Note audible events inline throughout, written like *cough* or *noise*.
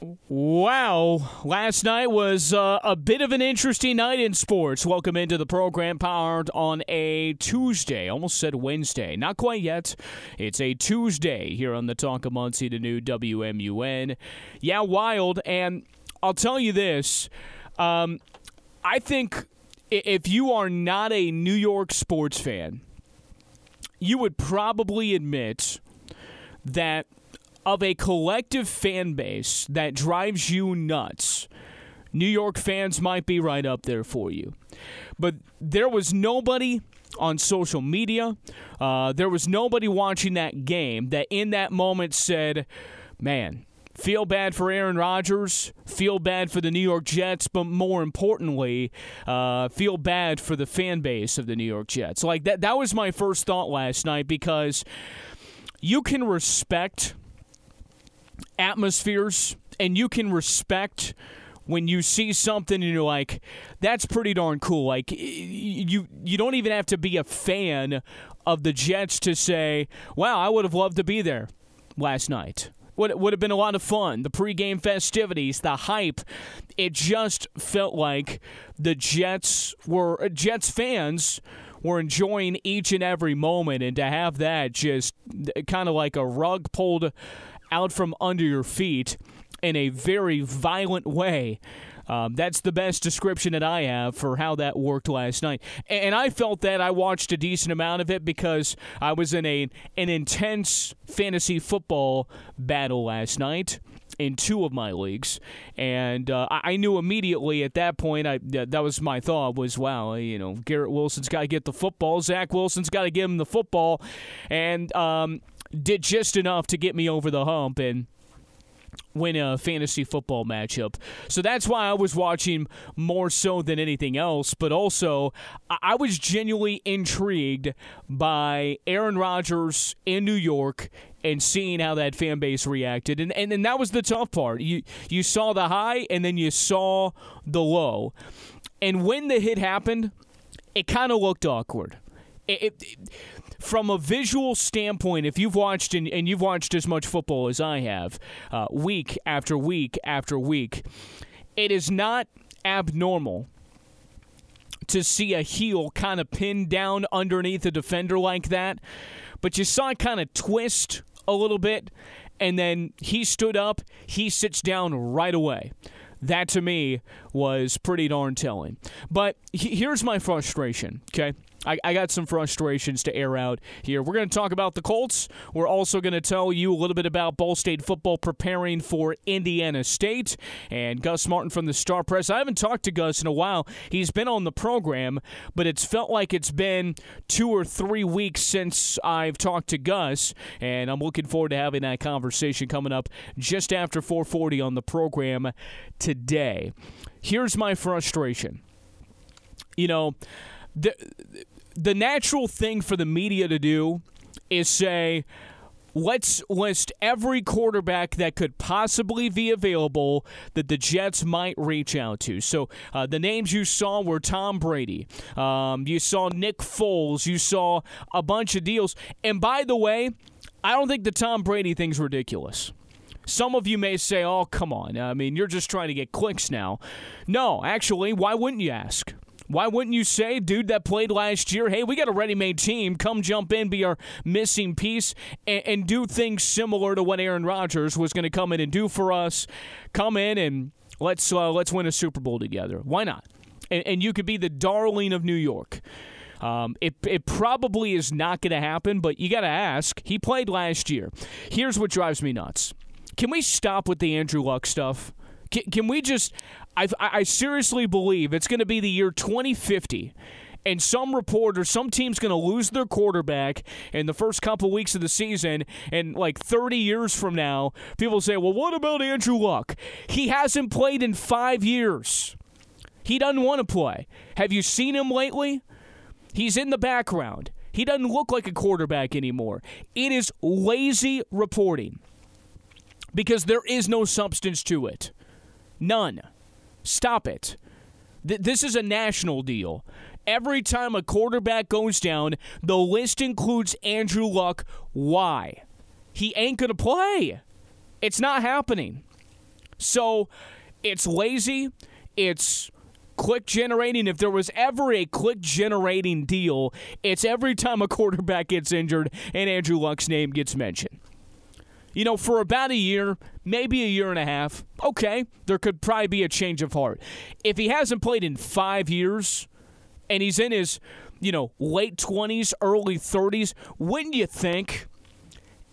Wow, last night was uh, a bit of an interesting night in sports. Welcome into the program powered on a Tuesday. Almost said Wednesday. Not quite yet. It's a Tuesday here on the Talk of Muncie, the new WMUN. Yeah, wild. And I'll tell you this um, I think if you are not a New York sports fan, you would probably admit that of a collective fan base that drives you nuts, New York fans might be right up there for you. But there was nobody on social media, uh, there was nobody watching that game that in that moment said, man, feel bad for Aaron Rodgers, feel bad for the New York Jets, but more importantly, uh, feel bad for the fan base of the New York Jets. Like that, that was my first thought last night because you can respect atmospheres and you can respect when you see something and you're like that's pretty darn cool. Like you you don't even have to be a fan of the Jets to say wow I would have loved to be there last night. Would would have been a lot of fun. The pregame festivities the hype it just felt like the Jets were uh, Jets fans were enjoying each and every moment and to have that just uh, kind of like a rug pulled out from under your feet in a very violent way. Um, that's the best description that I have for how that worked last night. And I felt that I watched a decent amount of it because I was in a an intense fantasy football battle last night in two of my leagues, and uh, I knew immediately at that point. I that was my thought was, wow, you know, Garrett Wilson's got to get the football. Zach Wilson's got to give him the football, and um, did just enough to get me over the hump and win a fantasy football matchup. So that's why I was watching more so than anything else. But also, I was genuinely intrigued by Aaron Rodgers in New York and seeing how that fan base reacted. And, and, and that was the tough part. You, you saw the high and then you saw the low. And when the hit happened, it kind of looked awkward. It, it, from a visual standpoint, if you've watched and, and you've watched as much football as I have, uh, week after week after week, it is not abnormal to see a heel kind of pinned down underneath a defender like that. But you saw it kind of twist a little bit, and then he stood up, he sits down right away. That to me was pretty darn telling. But here's my frustration, okay? I, I, got some frustrations to air out here. We're going to talk about the Colts. We're also going to tell you a little bit about Ball State football preparing for Indiana State and Gus Martin from the Star Press. I haven't talked to Gus in a while. He's been on the program, but it's felt like it's been two or three weeks since I've talked to Gus, and I'm looking forward to having that conversation coming up just after 4:40 on the program today. Here's my frustration. You know, the the natural thing for the media to do is say let's list every quarterback that could possibly be available that the Jets might reach out to. So uh, the names you saw were Tom Brady. Um, you saw Nick Foles. You saw a bunch of deals. And by the way, I don't think the Tom Brady thing's ridiculous. Some of you may say, oh, come on. I mean, you're just trying to get clicks now. No, actually, why wouldn't you ask? Why wouldn't you say, dude that played last year, hey, we got a ready made team, come jump in, be our missing piece, and, and do things similar to what Aaron Rodgers was going to come in and do for us? Come in and let's, uh, let's win a Super Bowl together. Why not? And, and you could be the darling of New York. Um, it, it probably is not going to happen, but you got to ask. He played last year. Here's what drives me nuts. Can we stop with the Andrew Luck stuff? Can, can we just? I, I seriously believe it's going to be the year 2050 and some reporter, some team's going to lose their quarterback in the first couple weeks of the season, and like 30 years from now, people say, well, what about Andrew Luck? He hasn't played in five years. He doesn't want to play. Have you seen him lately? He's in the background. He doesn't look like a quarterback anymore. It is lazy reporting because there is no substance to it. None. Stop it. Th- this is a national deal. Every time a quarterback goes down, the list includes Andrew Luck. Why? He ain't going to play. It's not happening. So it's lazy. It's click generating. If there was ever a click generating deal, it's every time a quarterback gets injured and Andrew Luck's name gets mentioned. You know, for about a year, maybe a year and a half, okay, there could probably be a change of heart. If he hasn't played in five years and he's in his, you know, late 20s, early 30s, wouldn't you think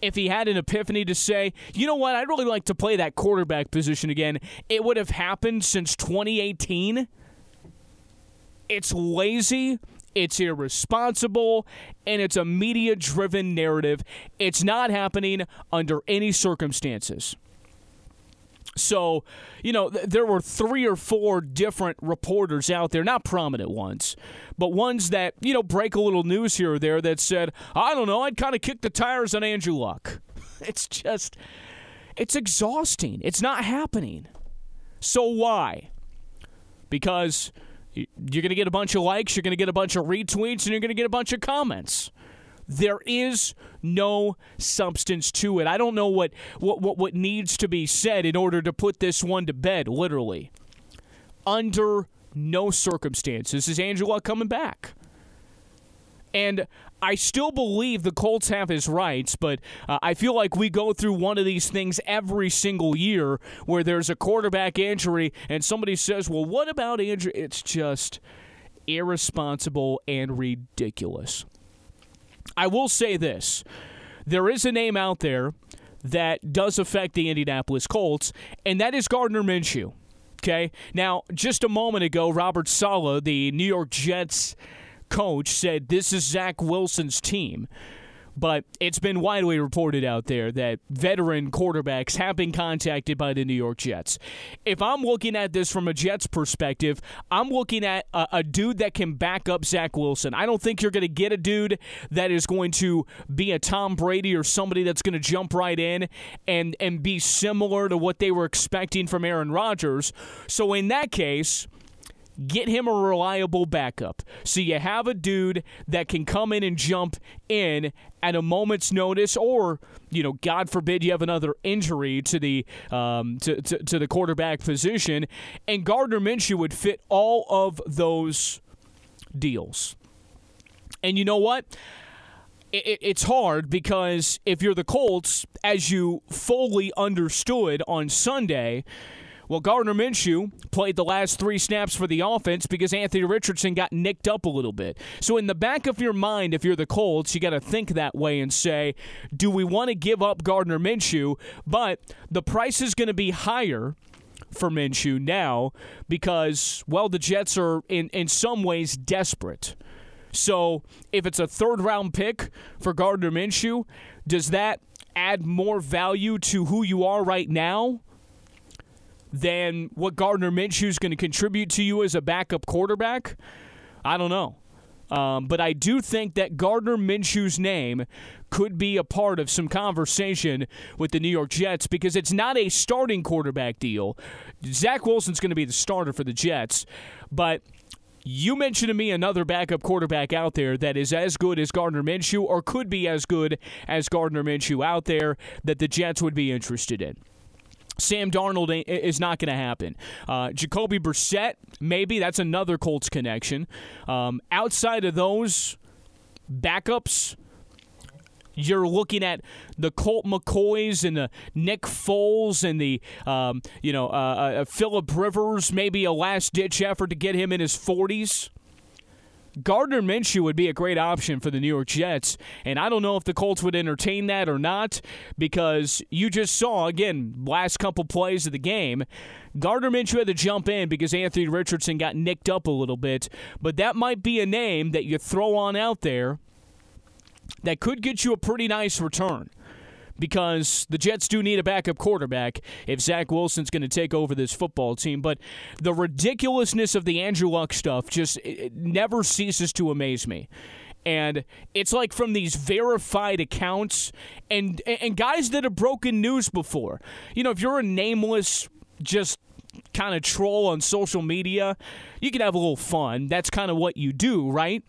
if he had an epiphany to say, you know what, I'd really like to play that quarterback position again, it would have happened since 2018? It's lazy it's irresponsible, and it's a media driven narrative. It's not happening under any circumstances. So, you know, th- there were three or four different reporters out there, not prominent ones, but ones that, you know, break a little news here or there that said, I don't know, I'd kind of kick the tires on Andrew Luck. *laughs* It's just, it's exhausting. It's not happening. So why? Because you're going to get a bunch of likes, you're going to get a bunch of retweets, and you're going to get a bunch of comments. There is no substance to it. I don't know what, what, what, what needs to be said in order to put this one to bed, literally. Under no circumstances is Andrew Luck coming back. And I still believe the Colts have his rights, but uh, I feel like we go through one of these things every single year where there's a quarterback injury and somebody says, well, what about Andrew? It's just irresponsible and ridiculous. I will say this there is a name out there that does affect the Indianapolis Colts, and that is Gardner Minshew. Okay. Now, just a moment ago, Robert Saleh, the New York Jets coach said this is Zach Wilson's team. But it's been widely reported out there that veteran quarterbacks have been contacted by the New York Jets. If I'm looking at this from a Jets perspective, I'm looking at a, a dude that can back up Zach Wilson. I don't think you're going to get a dude that is going to be a Tom Brady or somebody that's going to jump right in and, and be similar to what they were expecting from Aaron Rodgers. So in that case, get him a reliable backup. So you have a dude that can come in and jump in at a moment's notice, or you know, God forbid you have another injury to the um, to, to, to the quarterback position, and Gardner Minshew would fit all of those deals. And you know what? it's hard because if you're the Colts, as you fully understood on Sunday, well, Gardner Minshew played the last three snaps for the offense because Anthony Richardson got nicked up a little bit. So, in the back of your mind, if you're the Colts, you got to think that way and say, do we want to give up Gardner Minshew? But the price is going to be higher for Minshew now because, well, the Jets are in, in some ways desperate. So, if it's a third round pick for Gardner Minshew, does that add more value to who you are right now? Than what Gardner Minshew is going to contribute to you as a backup quarterback? I don't know. Um, but I do think that Gardner Minshew's name could be a part of some conversation with the New York Jets because it's not a starting quarterback deal. Zach Wilson's going to be the starter for the Jets, but you mentioned to me another backup quarterback out there that is as good as Gardner Minshew or could be as good as Gardner Minshew out there that the Jets would be interested in. Sam Darnold is not going to happen. Uh, Jacoby Brissett, maybe that's another Colts connection. Um, outside of those backups, you're looking at the Colt McCoys and the Nick Foles and the um, you know uh, uh, Philip Rivers, maybe a last ditch effort to get him in his 40s. Gardner Minshew would be a great option for the New York Jets, and I don't know if the Colts would entertain that or not because you just saw again last couple plays of the game. Gardner Minshew had to jump in because Anthony Richardson got nicked up a little bit, but that might be a name that you throw on out there that could get you a pretty nice return because the Jets do need a backup quarterback if Zach Wilson's going to take over this football team. But the ridiculousness of the Andrew Luck stuff just never ceases to amaze me and it's like from these verified accounts and and guys that have broken news before. You know, if you're a nameless just kind of troll on social media, you can have a little fun. That's kind of what you do, right?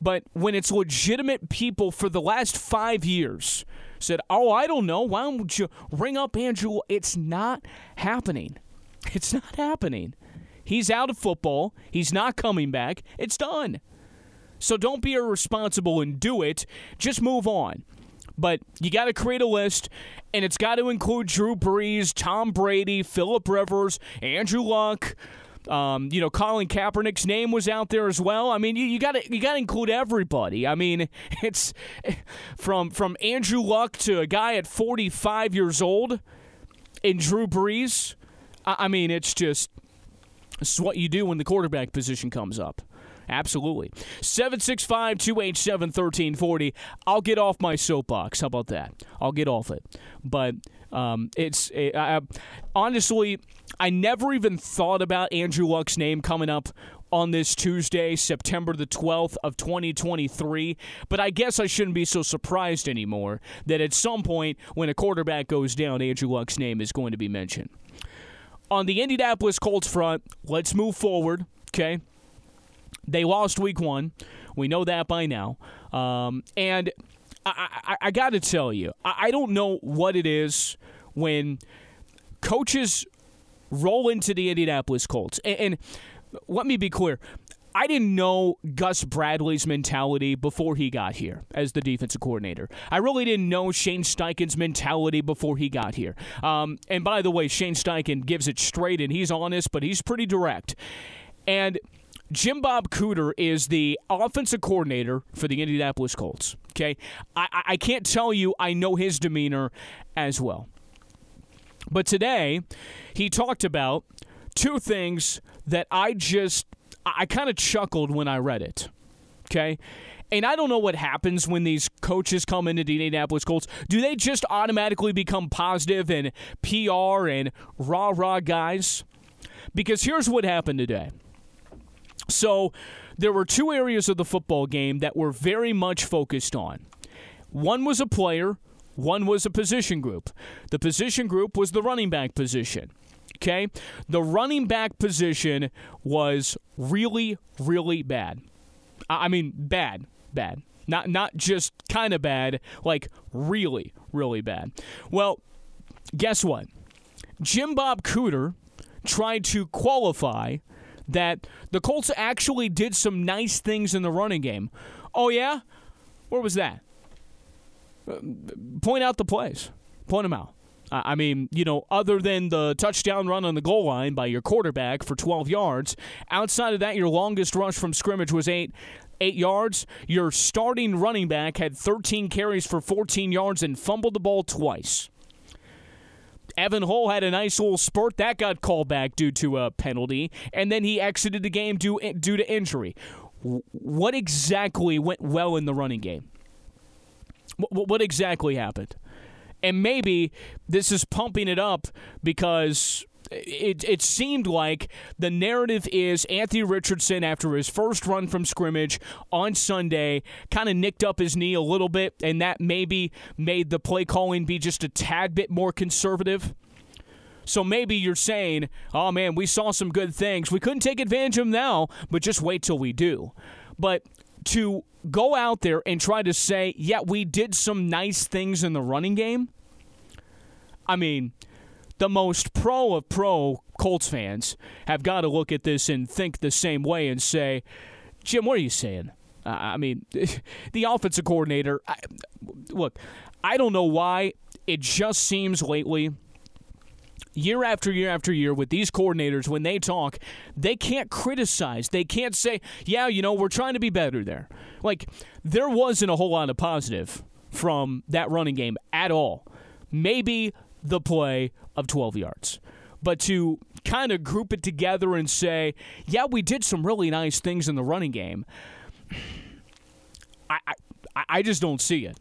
But when it's legitimate people for the last 5 years said, "Oh, I don't know. Why don't you ring up Andrew?" It's not happening. It's not happening. He's out of football. He's not coming back. It's done. So don't be irresponsible and do it. Just move on. But you got to create a list, and it's got to include Drew Brees, Tom Brady, Philip Rivers, Andrew Luck. Um, you know, Colin Kaepernick's name was out there as well. I mean, you got to you got to include everybody. I mean, *laughs* it's from from Andrew Luck to a guy at 45 years old, in Drew Brees. I, I mean, it's just it's what you do when the quarterback position comes up. Absolutely. 765 287 1340. I'll get off my soapbox. How about that? I'll get off it. But um, it's it, I, honestly, I never even thought about Andrew Luck's name coming up on this Tuesday, September the 12th of 2023. But I guess I shouldn't be so surprised anymore that at some point when a quarterback goes down, Andrew Luck's name is going to be mentioned. On the Indianapolis Colts front, let's move forward, okay? They lost week one. We know that by now. Um, and I, I, I got to tell you, I, I don't know what it is when coaches roll into the Indianapolis Colts. And, and let me be clear. I didn't know Gus Bradley's mentality before he got here as the defensive coordinator. I really didn't know Shane Steichen's mentality before he got here. Um, and by the way, Shane Steichen gives it straight and he's honest, but he's pretty direct. And Jim Bob Cooter is the offensive coordinator for the Indianapolis Colts. Okay, I, I can't tell you I know his demeanor as well. But today, he talked about two things that I just I kind of chuckled when I read it. Okay. And I don't know what happens when these coaches come into the Indianapolis Colts. Do they just automatically become positive and PR and rah rah guys? Because here's what happened today. So there were two areas of the football game that were very much focused on. One was a player, one was a position group. The position group was the running back position. Okay? The running back position was really, really bad. I mean, bad, bad. Not not just kind of bad, like really, really bad. Well, guess what? Jim Bob Cooter tried to qualify that the Colts actually did some nice things in the running game. Oh, yeah? Where was that? Point out the plays. Point them out. I mean, you know, other than the touchdown run on the goal line by your quarterback for 12 yards, outside of that, your longest rush from scrimmage was eight eight yards. Your starting running back had 13 carries for 14 yards and fumbled the ball twice. Evan Hull had a nice little spurt that got called back due to a penalty, and then he exited the game due due to injury. What exactly went well in the running game? What exactly happened? And maybe this is pumping it up because it, it seemed like the narrative is Anthony Richardson, after his first run from scrimmage on Sunday, kind of nicked up his knee a little bit, and that maybe made the play calling be just a tad bit more conservative. So maybe you're saying, oh man, we saw some good things. We couldn't take advantage of them now, but just wait till we do. But to go out there and try to say, yeah, we did some nice things in the running game, I mean, the most pro of pro Colts fans have got to look at this and think the same way and say, Jim, what are you saying? Uh, I mean, *laughs* the offensive coordinator, I, look, I don't know why. It just seems lately, year after year after year, with these coordinators, when they talk, they can't criticize. They can't say, yeah, you know, we're trying to be better there. Like, there wasn't a whole lot of positive from that running game at all. Maybe the play of 12 yards. But to kind of group it together and say, yeah, we did some really nice things in the running game, I, I, I just don't see it.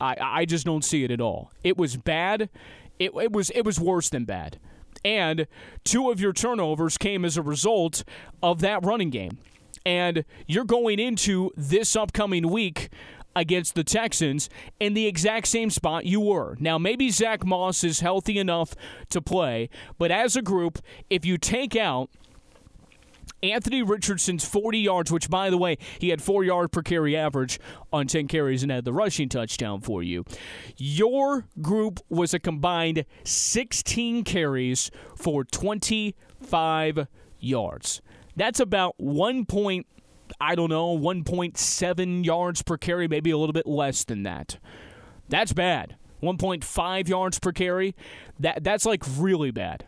I, I just don't see it at all. It was bad. It, it was it was worse than bad. And two of your turnovers came as a result of that running game. And you're going into this upcoming week against the Texans in the exact same spot you were. Now, maybe Zach Moss is healthy enough to play, but as a group, if you take out Anthony Richardson's 40 yards, which, by the way, he had four yards per carry average on 10 carries and had the rushing touchdown for you. Your group was a combined 16 carries for 25 yards. That's about 1 point, I don't know, 1.7 yards per carry, maybe a little bit less than that. That's bad. 1.5 yards per carry. That that's like really bad.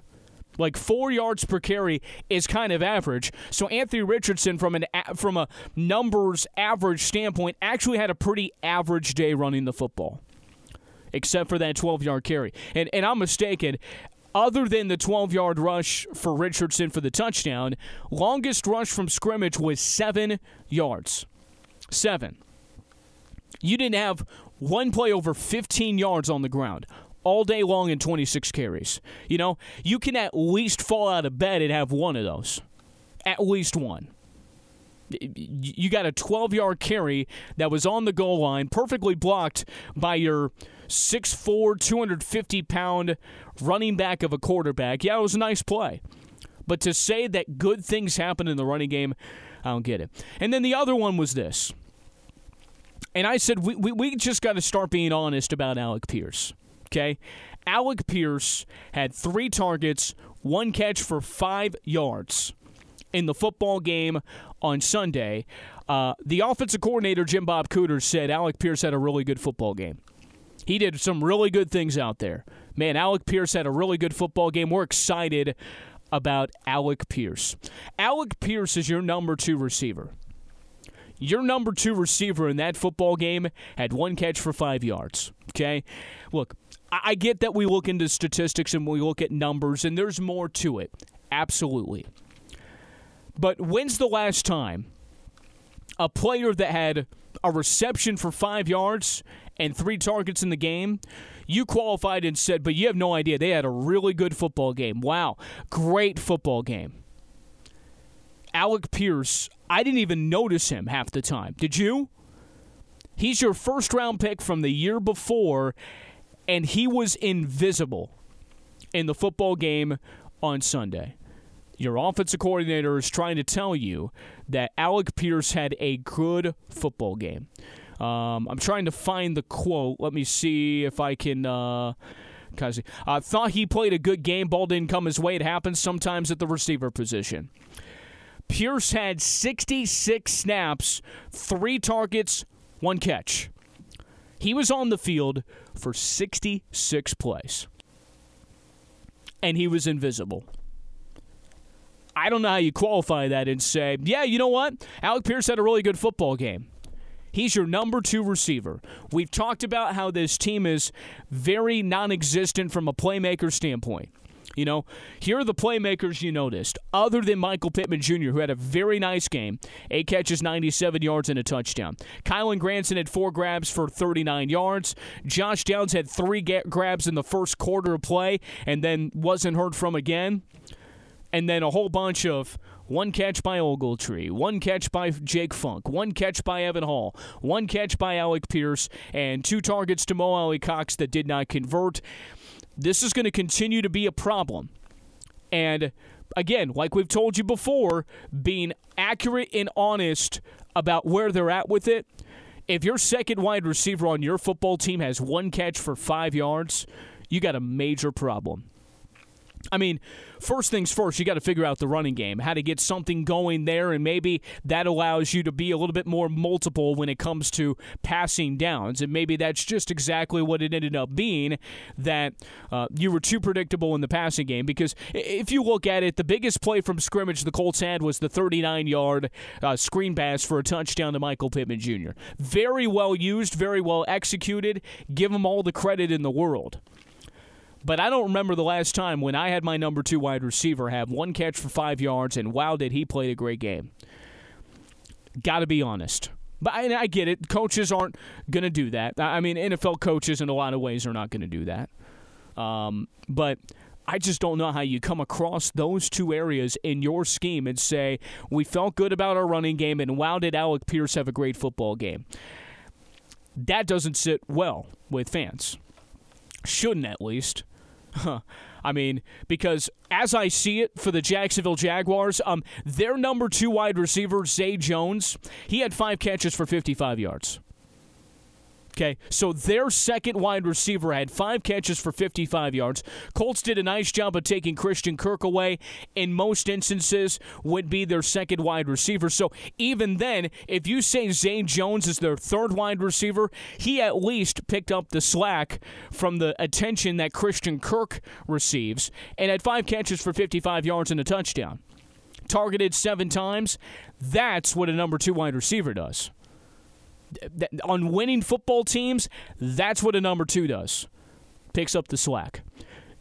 Like four yards per carry is kind of average. So Anthony Richardson, from an from a numbers average standpoint, actually had a pretty average day running the football, except for that 12 yard carry. And and I'm mistaken. Other than the 12 yard rush for Richardson for the touchdown, longest rush from scrimmage was seven yards. Seven. You didn't have one play over 15 yards on the ground all day long in 26 carries. You know, you can at least fall out of bed and have one of those. At least one. You got a 12 yard carry that was on the goal line, perfectly blocked by your 6'4, 250 pound running back of a quarterback. Yeah, it was a nice play. But to say that good things happen in the running game, I don't get it. And then the other one was this. And I said, we, we, we just got to start being honest about Alec Pierce. Okay? Alec Pierce had three targets, one catch for five yards in the football game on Sunday. Uh, the offensive coordinator, Jim Bob Cooter, said Alec Pierce had a really good football game. He did some really good things out there. Man, Alec Pierce had a really good football game. We're excited about Alec Pierce. Alec Pierce is your number two receiver. Your number two receiver in that football game had one catch for five yards. Okay? Look, I get that we look into statistics and we look at numbers, and there's more to it. Absolutely. But when's the last time a player that had a reception for five yards and three targets in the game, you qualified and said, but you have no idea. They had a really good football game. Wow, great football game. Alec Pierce, I didn't even notice him half the time. Did you? He's your first round pick from the year before, and he was invisible in the football game on Sunday. Your offensive coordinator is trying to tell you that Alec Pierce had a good football game. Um, I'm trying to find the quote. Let me see if I can. Uh, I thought he played a good game. Ball didn't come his way. It happens sometimes at the receiver position. Pierce had 66 snaps, three targets, one catch. He was on the field for 66 plays. And he was invisible. I don't know how you qualify that and say, yeah, you know what? Alec Pierce had a really good football game. He's your number two receiver. We've talked about how this team is very non existent from a playmaker standpoint. You know, here are the playmakers you noticed, other than Michael Pittman Jr., who had a very nice game, eight catches, 97 yards, and a touchdown. Kylen Granson had four grabs for 39 yards. Josh Downs had three grabs in the first quarter of play and then wasn't heard from again. And then a whole bunch of one catch by Ogletree, one catch by Jake Funk, one catch by Evan Hull, one catch by Alec Pierce, and two targets to Mo Alie-Cox that did not convert this is going to continue to be a problem. And again, like we've told you before, being accurate and honest about where they're at with it. If your second wide receiver on your football team has one catch for five yards, you got a major problem. I mean, first things first, you got to figure out the running game, how to get something going there, and maybe that allows you to be a little bit more multiple when it comes to passing downs. And maybe that's just exactly what it ended up being that uh, you were too predictable in the passing game. Because if you look at it, the biggest play from scrimmage the Colts had was the 39 yard uh, screen pass for a touchdown to Michael Pittman Jr. Very well used, very well executed. Give him all the credit in the world. But I don't remember the last time when I had my number two wide receiver have one catch for five yards, and wow, did he play a great game. Got to be honest. But I, I, get it. Coaches aren't going to do that. I mean, NFL coaches in a lot of ways are not going to do that. Um, but I just don't know how you come across those two areas in your scheme and say, we felt good about our running game, and wow, did Alec Pierce have a great football game. That doesn't sit well with fans. Shouldn't, at least. I mean, because as I see it for the Jacksonville Jaguars, um, their number two wide receiver, Zay Jones, he had five catches for 55 yards. Okay, so their second wide receiver had five catches for 55 yards. Colts did a nice job of taking Christian Kirk away. In most instances, would be their second wide receiver. So even then, if you say Zay Jones is their third wide receiver, he at least picked up the slack from the attention that Christian Kirk receives, and had five catches for 55 yards and a touchdown. Targeted seven times. That's what a number two wide receiver does on winning football teams, that's what a number two does. Picks up the slack.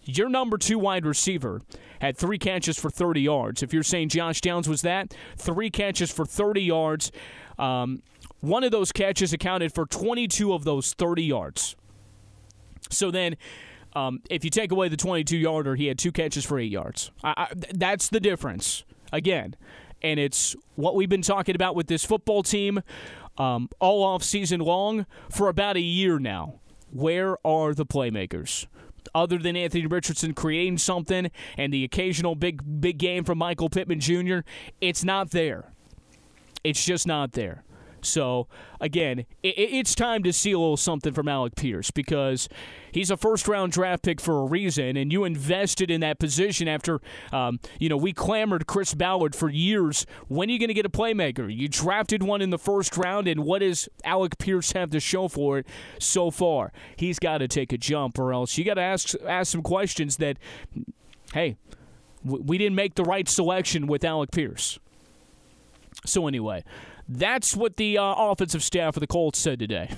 Your number two wide receiver had three catches for 30 yards. If you're saying Josh Downs was that, three catches for 30 yards. Um, one of those catches accounted for 22 of those 30 yards. So then, um, if you take away the 22 yarder, he had two catches for eight yards. I, I, that's the difference. Again, and it's what we've been talking about with this football team um, all off season long for about a year now. Where are the playmakers? Other than Anthony Richardson creating something and the occasional big big game from Michael Pittman Jr., it's not there. It's just not there. So, again, it, it's time to see a little something from Alec Pierce because he's a first round draft pick for a reason, and you invested in that position after, um, you know, we clamored Chris Ballard for years. When are you going to get a playmaker? You drafted one in the first round, and what does Alec Pierce have to show for it so far? He's got to take a jump, or else you got to ask, ask some questions that, hey, we didn't make the right selection with Alec Pierce. So, anyway, that's what the uh, offensive staff of the Colts said today.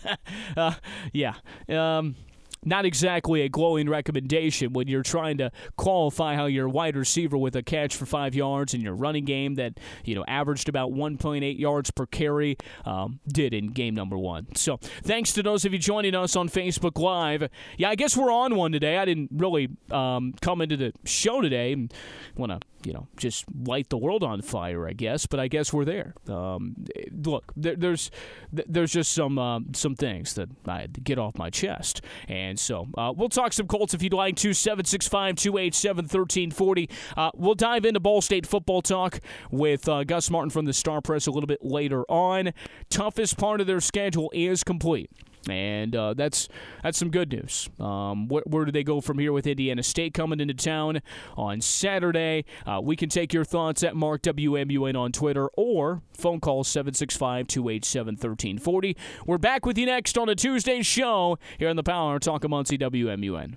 *laughs* uh, yeah. Um, not exactly a glowing recommendation when you're trying to qualify how your wide receiver with a catch for five yards and your running game that you know averaged about 1.8 yards per carry um, did in game number one. So thanks to those of you joining us on Facebook Live. Yeah, I guess we're on one today. I didn't really um, come into the show today want to you know just light the world on fire, I guess. But I guess we're there. Um, look, there, there's there's just some uh, some things that I had to get off my chest, and so uh, we'll talk some Colts if you'd like to. Seven six five two eight seven thirteen forty. Uh, we'll dive into Ball State football talk with uh, Gus Martin from the Star Press a little bit later on. Toughest part of their schedule is complete and uh, that's that's some good news. Um, where, where, do they go from here with Indiana State coming into town on Saturday? Uh, we can take your thoughts at Mark WMUN on Twitter or phone call 765-287-1340. We're back with you next on a Tuesday show here on the Power Talk of Muncie WMUN.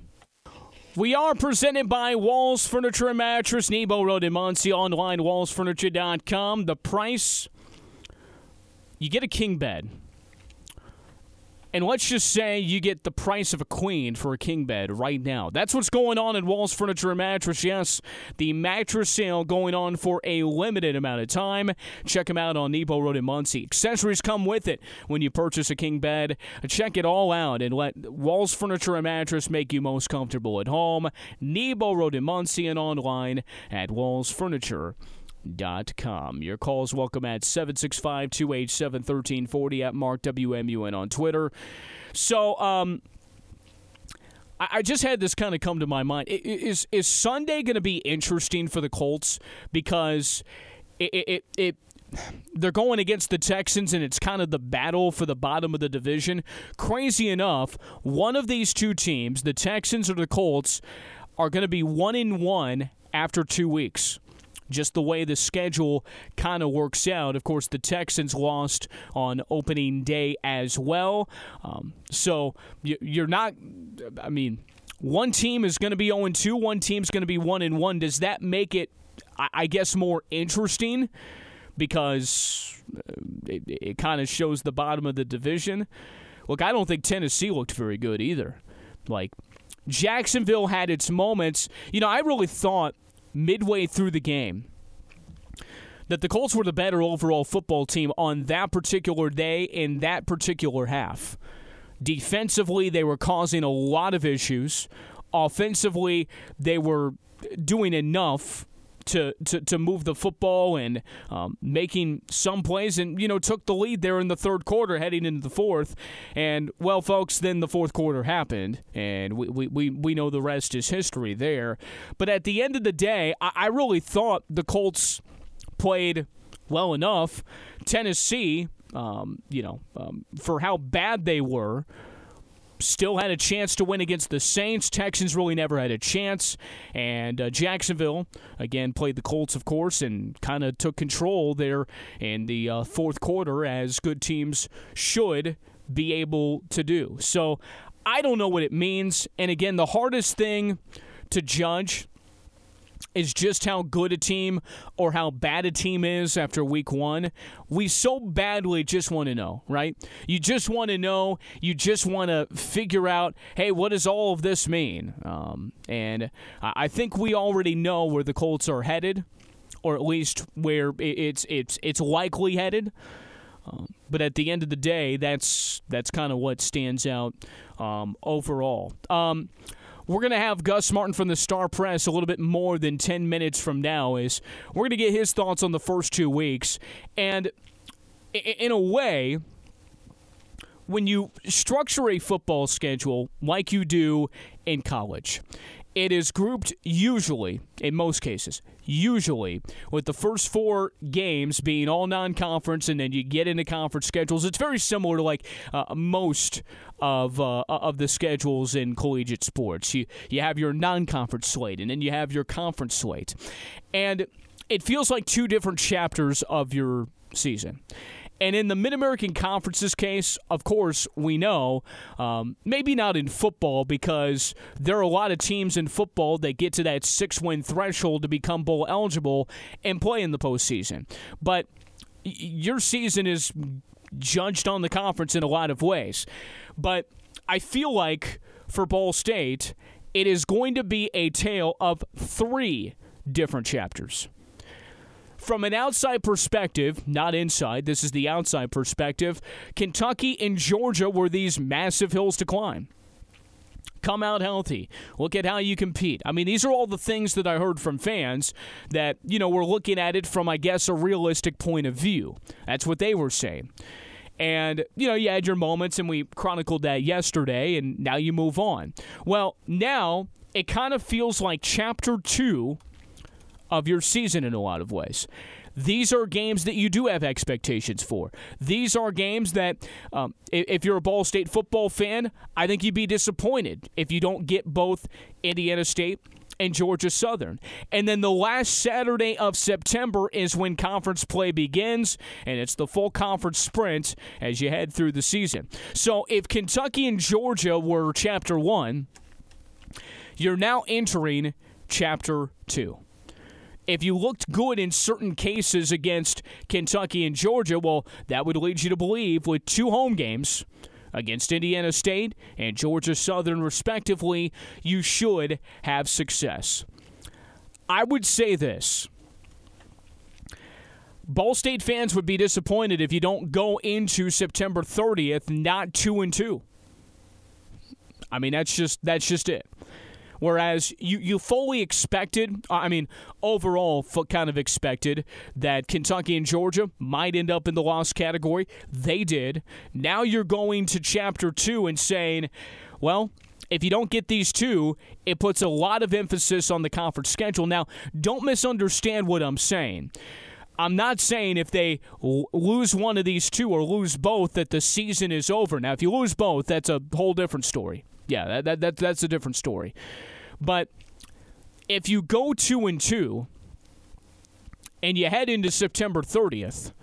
We are presented by Walls Furniture and Mattress, Nebo Road in Muncie, online wallsfurniture.com. The price, you get a king bed and let's just say you get the price of a queen for a king bed right now. That's what's going on at Walls Furniture and Mattress. Yes, the mattress sale going on for a limited amount of time. Check them out on Nebo Road in Muncie. Accessories come with it when you purchase a king bed. Check it all out and let Walls Furniture and Mattress make you most comfortable at home. Nebo Road in Muncie and online at Walls Furniture com. Your calls welcome at 765 287 1340 at Mark WMUN on Twitter. So, um, I just had this kind of come to my mind. Is is Sunday going to be interesting for the Colts because it, it, it they're going against the Texans, and it's kind of the battle for the bottom of the division. Crazy enough, one of these two teams, the Texans or the Colts, are going to be one in one after two weeks just the way the schedule kind of works out. Of course, the Texans lost on opening day as well. Um, so you're not, I mean, one team is going to be 0 2, one team's going to be 1 1. Does that make it, I guess, more interesting? Because uh, it, it kind of shows the bottom of the division. Look, I don't think Tennessee looked very good either. Like, Jacksonville had its moments. You know, I really thought midway through the game that the Colts were the better overall football team on that particular day in that particular half. Defensively, they were causing a lot of issues. Offensively, they were doing enough to, to, to move the football and um, making some plays and, you know, took the lead there in the third quarter heading into the fourth. And, well, folks, then the fourth quarter happened, and we, we, we, we know the rest is history there. But at the end of the day, I, I really thought the Colts played well enough. Tennessee, um, you know, um, for how bad they were, still had a chance to win against the Saints. Texans really never had a chance. And uh, Jacksonville, again, played the Colts, of course, and kind of took control there in the uh, fourth quarter, as good teams should be able to do. So I don't know what it means. And again, the hardest thing to judge is just how good a team or how bad a team is after week one. We so badly just want to know, right? You just want to know. You just want to figure out, hey, what does all of this mean? Um, and I think we already know where the Colts are headed, or at least where it's it's it's likely headed. Um, but at the end of the day, that's that's kind of what stands out um, overall. We're going to have Gus Martin from the Star Press a little bit more than 10 minutes from now is we're going to get his thoughts on the first two weeks. And in a way, when you structure a football schedule like you do in college, it is grouped usually, in most cases, usually with the first four games being all non-conference, and then you get into conference schedules. It's very similar to like uh, most of uh, of the schedules in collegiate sports. You you have your non-conference slate, and then you have your conference slate, and it feels like two different chapters of your season. And in the Mid American Conference's case, of course, we know, um, maybe not in football, because there are a lot of teams in football that get to that six win threshold to become bowl eligible and play in the postseason. But your season is judged on the conference in a lot of ways. But I feel like for Ball State, it is going to be a tale of three different chapters. From an outside perspective, not inside, this is the outside perspective, Kentucky and Georgia were these massive hills to climb. Come out healthy. Look at how you compete. I mean, these are all the things that I heard from fans that, you know, we're looking at it from, I guess, a realistic point of view. That's what they were saying. And, you know, you had your moments, and we chronicled that yesterday, and now you move on. Well, now it kind of feels like chapter two of your season in a lot of ways. These are games that you do have expectations for. These are games that, um, if you're a Ball State football fan, I think you'd be disappointed if you don't get both Indiana State and Georgia Southern. And then the last Saturday of September is when conference play begins, and it's the full conference sprint as you head through the season. So if Kentucky and Georgia were chapter one, you're now entering chapter two if you looked good in certain cases against Kentucky and Georgia, well, that would lead you to believe with two home games against Indiana State and Georgia Southern, respectively, you should have success. I would say this. Ball State fans would be disappointed if you don't go into September 30th not 2 and 2. I mean that's just that's just it. Whereas you, you fully expected, I mean, overall, kind of expected that Kentucky and Georgia might end up in the loss category. They did. Now you're going to chapter two and saying, well, if you don't get these two, it puts a lot of emphasis on the conference schedule. Now, don't misunderstand what I'm saying. I'm not saying if they lose one of these two or lose both that the season is over. Now, if you lose both, that's a whole different story. Yeah, that, that, that that's a different story. But if you go two and two and you head into September 30th,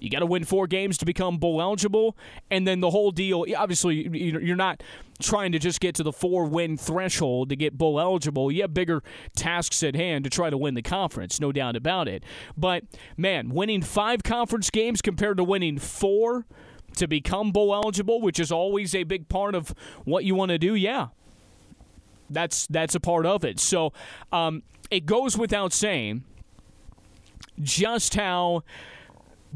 you got to win four games to become bowl eligible, and then the whole deal. Obviously, you're not trying to just get to the four win threshold to get bowl eligible. You have bigger tasks at hand to try to win the conference, no doubt about it. But man, winning five conference games compared to winning four to become bowl eligible, which is always a big part of what you want to do, yeah, that's that's a part of it. So um, it goes without saying just how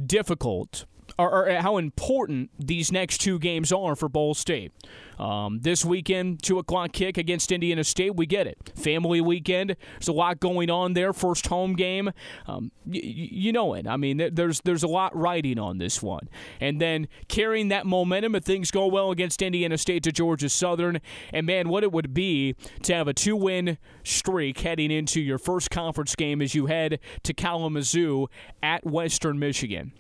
difficult or, or how important these next two games are for Ball State. Um, this weekend, 2 o'clock kick against Indiana State, we get it. Family weekend, there's a lot going on there. First home game. Um, y- you know it. I mean, there's, there's a lot riding on this one. And then carrying that momentum if things go well against Indiana State to Georgia Southern. And man, what it would be to have a two win streak heading into your first conference game as you head to Kalamazoo at Western Michigan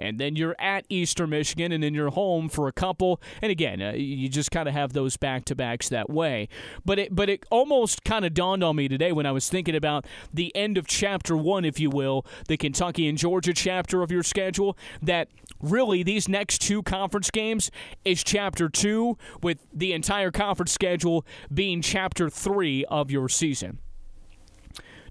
and then you're at Eastern Michigan, and then you're home for a couple. And again, uh, you just kind of have those back to backs that way. But it, but it almost kind of dawned on me today when I was thinking about the end of chapter one, if you will, the Kentucky and Georgia chapter of your schedule, that really these next two conference games is chapter two, with the entire conference schedule being chapter three of your season.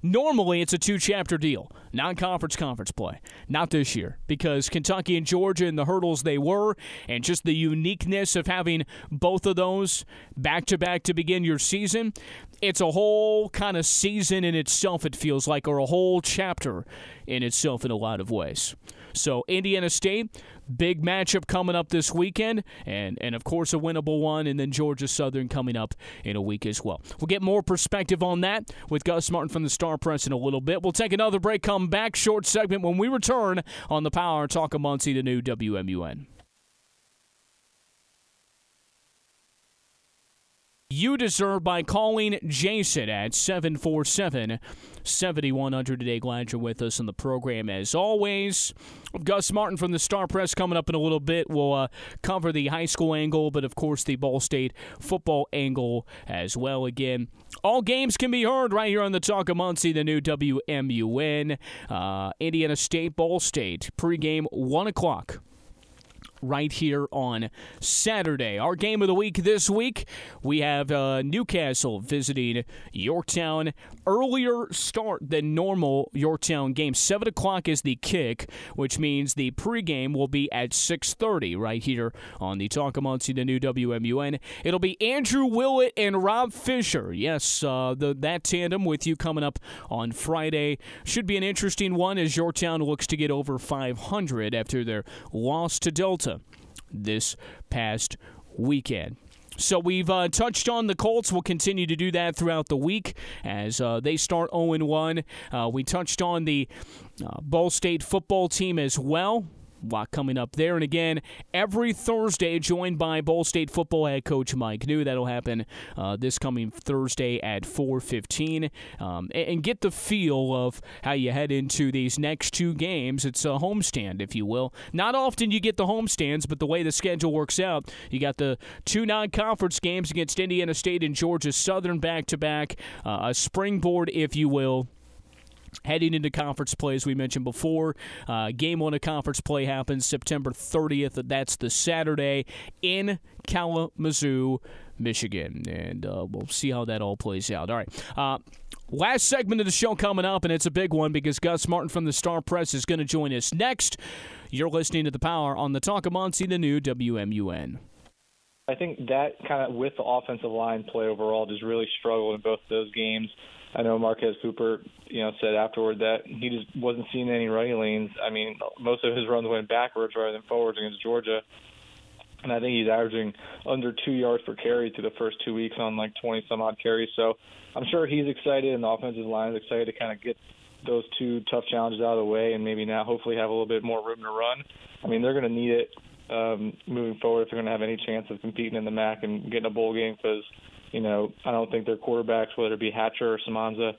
Normally, it's a two chapter deal, non conference conference play. Not this year, because Kentucky and Georgia and the hurdles they were, and just the uniqueness of having both of those back to back to begin your season, it's a whole kind of season in itself, it feels like, or a whole chapter in itself in a lot of ways. So, Indiana State, Big matchup coming up this weekend, and, and of course, a winnable one, and then Georgia Southern coming up in a week as well. We'll get more perspective on that with Gus Martin from the Star Press in a little bit. We'll take another break, come back, short segment when we return on the Power Talk of Muncie, the new WMUN. You deserve by calling Jason at 747 7100 today. Glad you're with us on the program as always. Gus Martin from the Star Press coming up in a little bit. We'll uh, cover the high school angle, but of course the Ball State football angle as well. Again, all games can be heard right here on the Talk of Muncie, the new WMUN. Uh, Indiana State, Ball State, pregame 1 o'clock right here on Saturday. Our game of the week this week, we have uh, Newcastle visiting Yorktown. Earlier start than normal Yorktown game. 7 o'clock is the kick, which means the pregame will be at 6.30 right here on the Talk Muncie, the new WMUN. It'll be Andrew Willett and Rob Fisher. Yes, uh, the, that tandem with you coming up on Friday. Should be an interesting one as Yorktown looks to get over 500 after their loss to Delta this past weekend. So we've uh, touched on the Colts. We'll continue to do that throughout the week as uh, they start 0 1. Uh, we touched on the uh, Ball State football team as well lot coming up there. And again, every Thursday, joined by Ball State football head coach Mike Neu. That'll happen uh, this coming Thursday at 4:15, um, and, and, get the feel of how you head into these next two games. It's a homestand, if you will. Not often you get the homestands, but the way the schedule works out, you got the two non-conference games against Indiana State and Georgia Southern back-to-back, uh, a springboard, if you will Heading into conference play, as we mentioned before, uh, game one of conference play happens September 30th. That's the Saturday in Kalamazoo, Michigan. And uh, we'll see how that all plays out. All right. Uh, last segment of the show coming up, and it's a big one because Gus Martin from the Star Press is going to join us next. You're listening to The Power on the Talk of Muncie, the new WMUN. I think that kind of with the offensive line play overall just really struggled in both those games. I know Marquez Cooper, you know, said afterward that he just wasn't seeing any running lanes. I mean, most of his runs went backwards rather than forwards against Georgia. And I think he's averaging under two yards per carry through the first two weeks on like 20 some odd carries. So I'm sure he's excited, and the offensive line is excited to kind of get those two tough challenges out of the way, and maybe now hopefully have a little bit more room to run. I mean, they're going to need it um, moving forward if they're going to have any chance of competing in the MAC and getting a bowl game because you know, I don't think their quarterbacks, whether it be Hatcher or Semonza,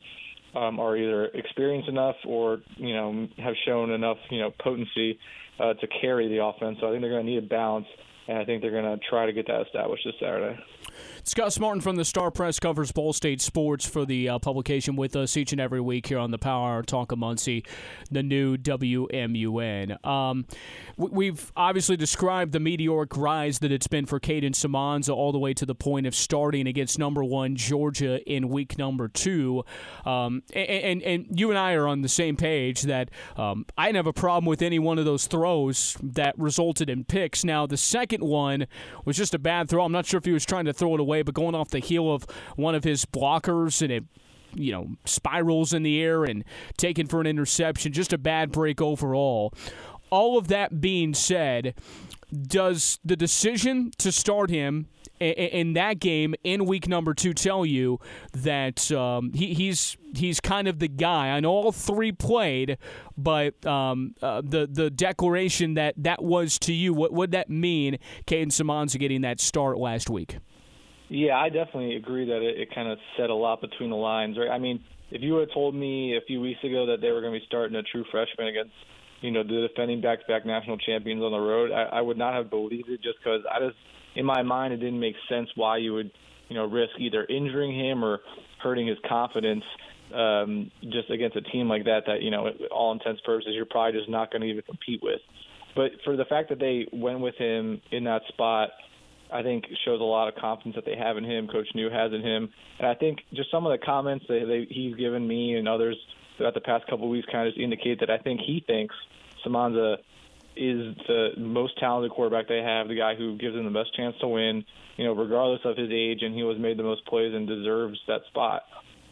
um, are either experienced enough or you know have shown enough you know potency uh, to carry the offense. So I think they're going to need a balance, and I think they're going to try to get that established this Saturday. Scott Martin from the Star Press covers Ball State sports for the uh, publication with us each and every week here on the Power Talk of Muncie, the new WMUN. Um, we've obviously described the meteoric rise that it's been for Kadin Semonza all the way to the point of starting against number one Georgia in week number two. Um, and, and, and, you and I are on the same page that um, I didn't have a problem with any one of those throws that resulted in picks. Now, the second one was just a bad throw. I'm not sure if he was trying to throw it away, but going off the heel of one of his blockers and it you know spirals in the air and taken for an interception just a bad break overall all of that being said, does the decision to start him in that game in week number two tell you that um, he, he's he's kind of the guy? I know all three played, but um, uh, the the declaration that that was to you, what would that mean? Kadin Semonza getting that start last week. Yeah, I definitely agree that it, it kind of said a lot between the lines. Right? I mean, if you had told me a few weeks ago that they were going to be starting a true freshman against you know, the defending back-to-back national champions on the road. I, I would not have believed it just because I just, in my mind, it didn't make sense why you would, you know, risk either injuring him or hurting his confidence um, just against a team like that. That you know, all intents purposes, you're probably just not going to even compete with. But for the fact that they went with him in that spot, I think shows a lot of confidence that they have in him. Coach Neu has in him, and I think just some of the comments that they, he's given me and others throughout the past couple of weeks kind of just indicate that I think he thinks Semonza is the most talented quarterback they have, the guy who gives them the best chance to win, you know, regardless of his age, and he was made the most plays and deserves that spot.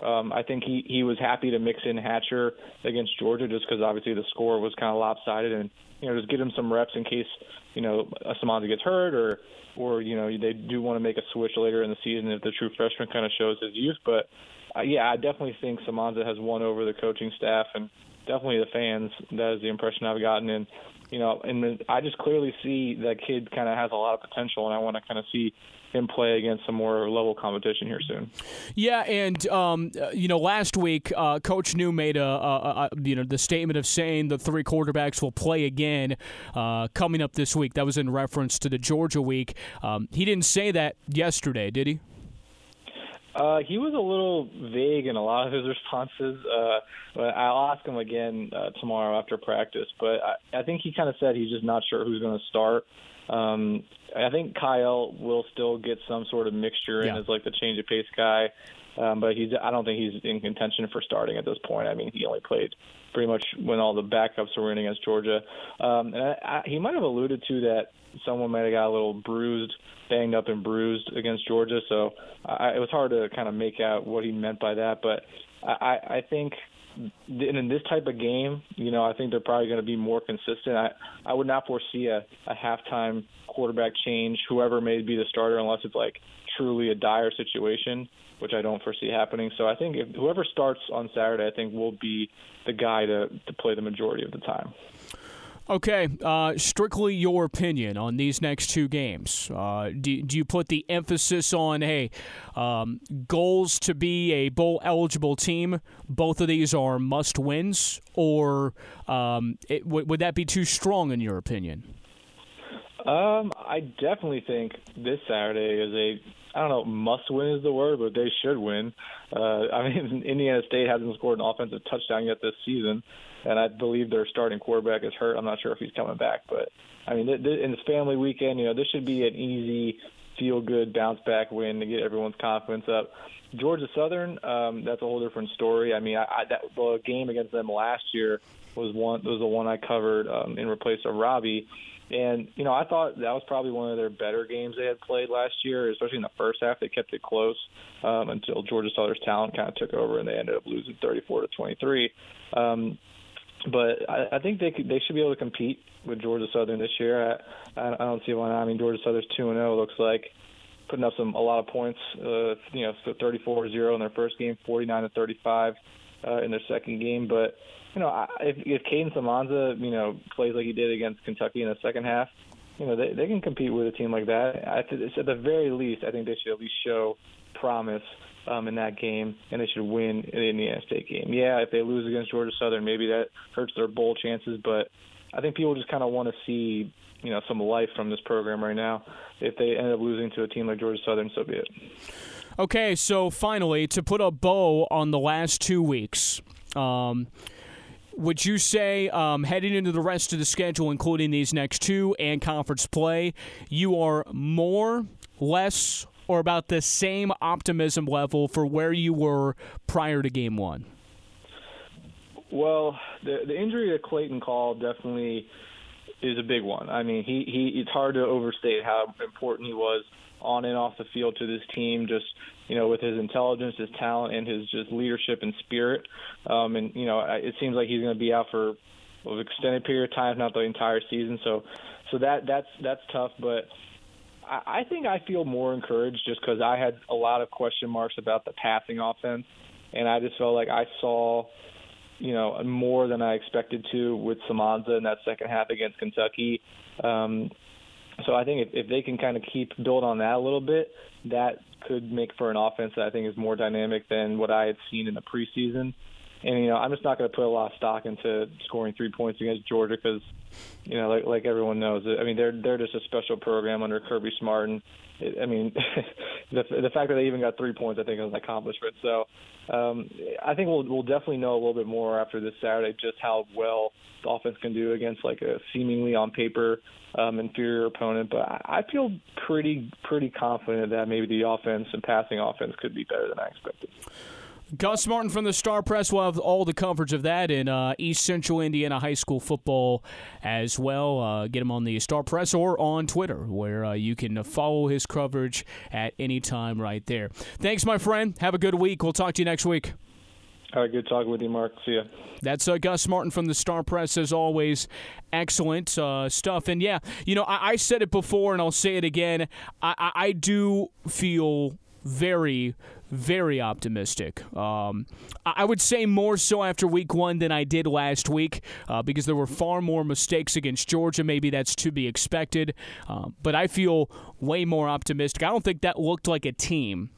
Um, I think he he was happy to mix in Hatcher against Georgia just because obviously the score was kind of lopsided, and you know just get him some reps in case you know Semonza gets hurt or or you know they do want to make a switch later in the season if the true freshman kind of shows his youth. But uh, yeah, I definitely think Semonza has won over the coaching staff and definitely the fans. That is the impression I've gotten. And you know, and I just clearly see that kid kind of has a lot of potential, and I want to kind of see him play against some more level competition here soon. Yeah, and um, you know, last week uh, Coach Neu made a, a, a, you know the statement of saying the three quarterbacks will play again uh, coming up this week. That was in reference to the Georgia week. Um, he didn't say that yesterday, did he? Uh, he was a little vague in a lot of his responses. Uh, but I'll ask him again uh, tomorrow after practice. But I, I think he kind of said he's just not sure who's going to start. Um, I think Kyle will still get some sort of mixture in as like the change of pace guy. Um, but he's I don't think he's in contention for starting at this point. I mean, he only played pretty much when all the backups were in against Georgia. Um, and I, I, he might have alluded to that someone might have got a little bruised, banged up and bruised against Georgia. So I, it was hard to kind of make out what he meant by that. But I, I think in this type of game, you know, I think they're probably going to be more consistent. I I would not foresee a, a halftime quarterback change, whoever may be the starter, unless it's like truly a dire situation, which I don't foresee happening. So I think if whoever starts on Saturday, I think will be the guy to to play the majority of the time. Okay, uh, strictly your opinion on these next two games. Uh, do, do you put the emphasis on, hey, um, goals to be a bowl eligible team? Both of these are must wins, or um, it, w- would that be too strong in your opinion? Um, I definitely think this Saturday is a I don't know must win is the word, but they should win. Uh, I mean, *laughs* Indiana State hasn't scored an offensive touchdown yet this season and I believe their starting quarterback is hurt. I'm not sure if he's coming back, but I mean, th- th- in this family weekend, you know, this should be an easy, feel-good bounce back win to get everyone's confidence up. Georgia Southern, um, that's a whole different story. I mean, I, I, that the game against them last year was one was the one I covered um, in replace of Robbie. And you know, I thought that was probably one of their better games they had played last year, especially in the first half. They kept it close um, until Georgia Southern's talent kind of took over, and they ended up losing 34 to 23. Um, but I, I think they could, they should be able to compete with Georgia Southern this year. I, I don't see why not. I mean, Georgia Southern's two and zero looks like putting up some a lot of points. Uh, you know, 34-0 in their first game, 49 to 35 uh, in their second game. But you know, if if Kadin Semonza, you know, plays like he did against Kentucky in the second half, you know, they they can compete with a team like that. I, at the very least, I think they should at least show promise um, in that game, and they should win in the Indiana State game. Yeah, if they lose against Georgia Southern, maybe that hurts their bowl chances, but I think people just kind of want to see you know some life from this program right now. If they end up losing to a team like Georgia Southern, so be it. Okay, so finally, to put a bow on the last two weeks. Um, would you say um, heading into the rest of the schedule, including these next two and conference play, you are more, less, or about the same optimism level for where you were prior to game one? Well, the the injury to Clayton Coll definitely is a big one. I mean, he he it's hard to overstate how important he was on and off the field to this team. Just you know, with his intelligence, his talent, and his just leadership and spirit. Um, and you know, it seems like he's going to be out for an extended period of time, not the entire season. So, so that that's that's tough. But I, I think I feel more encouraged just because I had a lot of question marks about the passing offense, and I just felt like I saw, you know, more than I expected to with Semonza in that second half against Kentucky. Um, so I think if, if they can kind of keep build on that a little bit, that could make for an offense that I think is more dynamic than what I had seen in the preseason. And you know, I'm just not going to put a lot of stock into scoring three points against Georgia because, you know, like like everyone knows, I mean, they're they're just a special program under Kirby Smart, and I mean, *laughs* the the fact that they even got three points, I think, is an accomplishment. So, um, I think we'll we'll definitely know a little bit more after this Saturday just how well the offense can do against like a seemingly on paper um, inferior opponent. But I, feel pretty pretty confident that maybe the offense and passing offense could be better than I expected. Gus Martin from the Star Press will have all the coverage of that in uh, East Central Indiana high school football as well. Uh, get him on the Star Press or on Twitter, where uh, you can follow his coverage at any time right there. Thanks, my friend. Have a good week. We'll talk to you next week. All right, good talking with you, Mark. See ya. That's uh, Gus Martin from the Star Press, as always. Excellent uh, stuff. And yeah, you know, I-, I, said it before and I'll say it again. I, I-, I do feel very, very optimistic. Um, I would say more so after week one than I did last week uh, because there were far more mistakes against Georgia. Maybe that's to be expected. Uh, but I feel way more optimistic. I don't think that looked like a team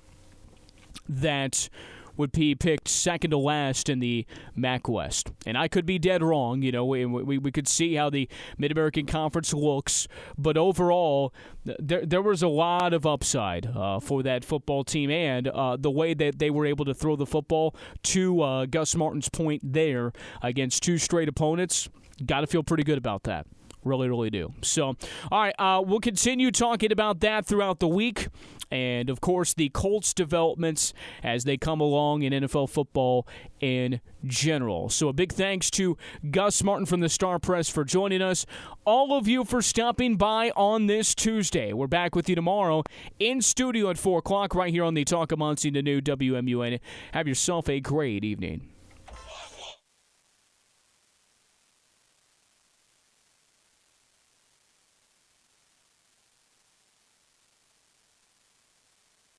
that would be picked second to last in the MAC West. And I could be dead wrong. You know, we, we, we could see how the Mid American Conference looks. But overall, there, there was a lot of upside uh, for that football team and uh, the way that they were able to throw the football to uh, Gus Martin's point there against two straight opponents. Got to feel pretty good about that. Really, really do. So, all right, uh, we'll continue talking about that throughout the week. And of course, the Colts developments as they come along in NFL football in general. So, a big thanks to Gus Martin from the Star Press for joining us. All of you for stopping by on this Tuesday. We're back with you tomorrow in studio at 4 o'clock right here on the Talk Muncie, the new WMUN. Have yourself a great evening.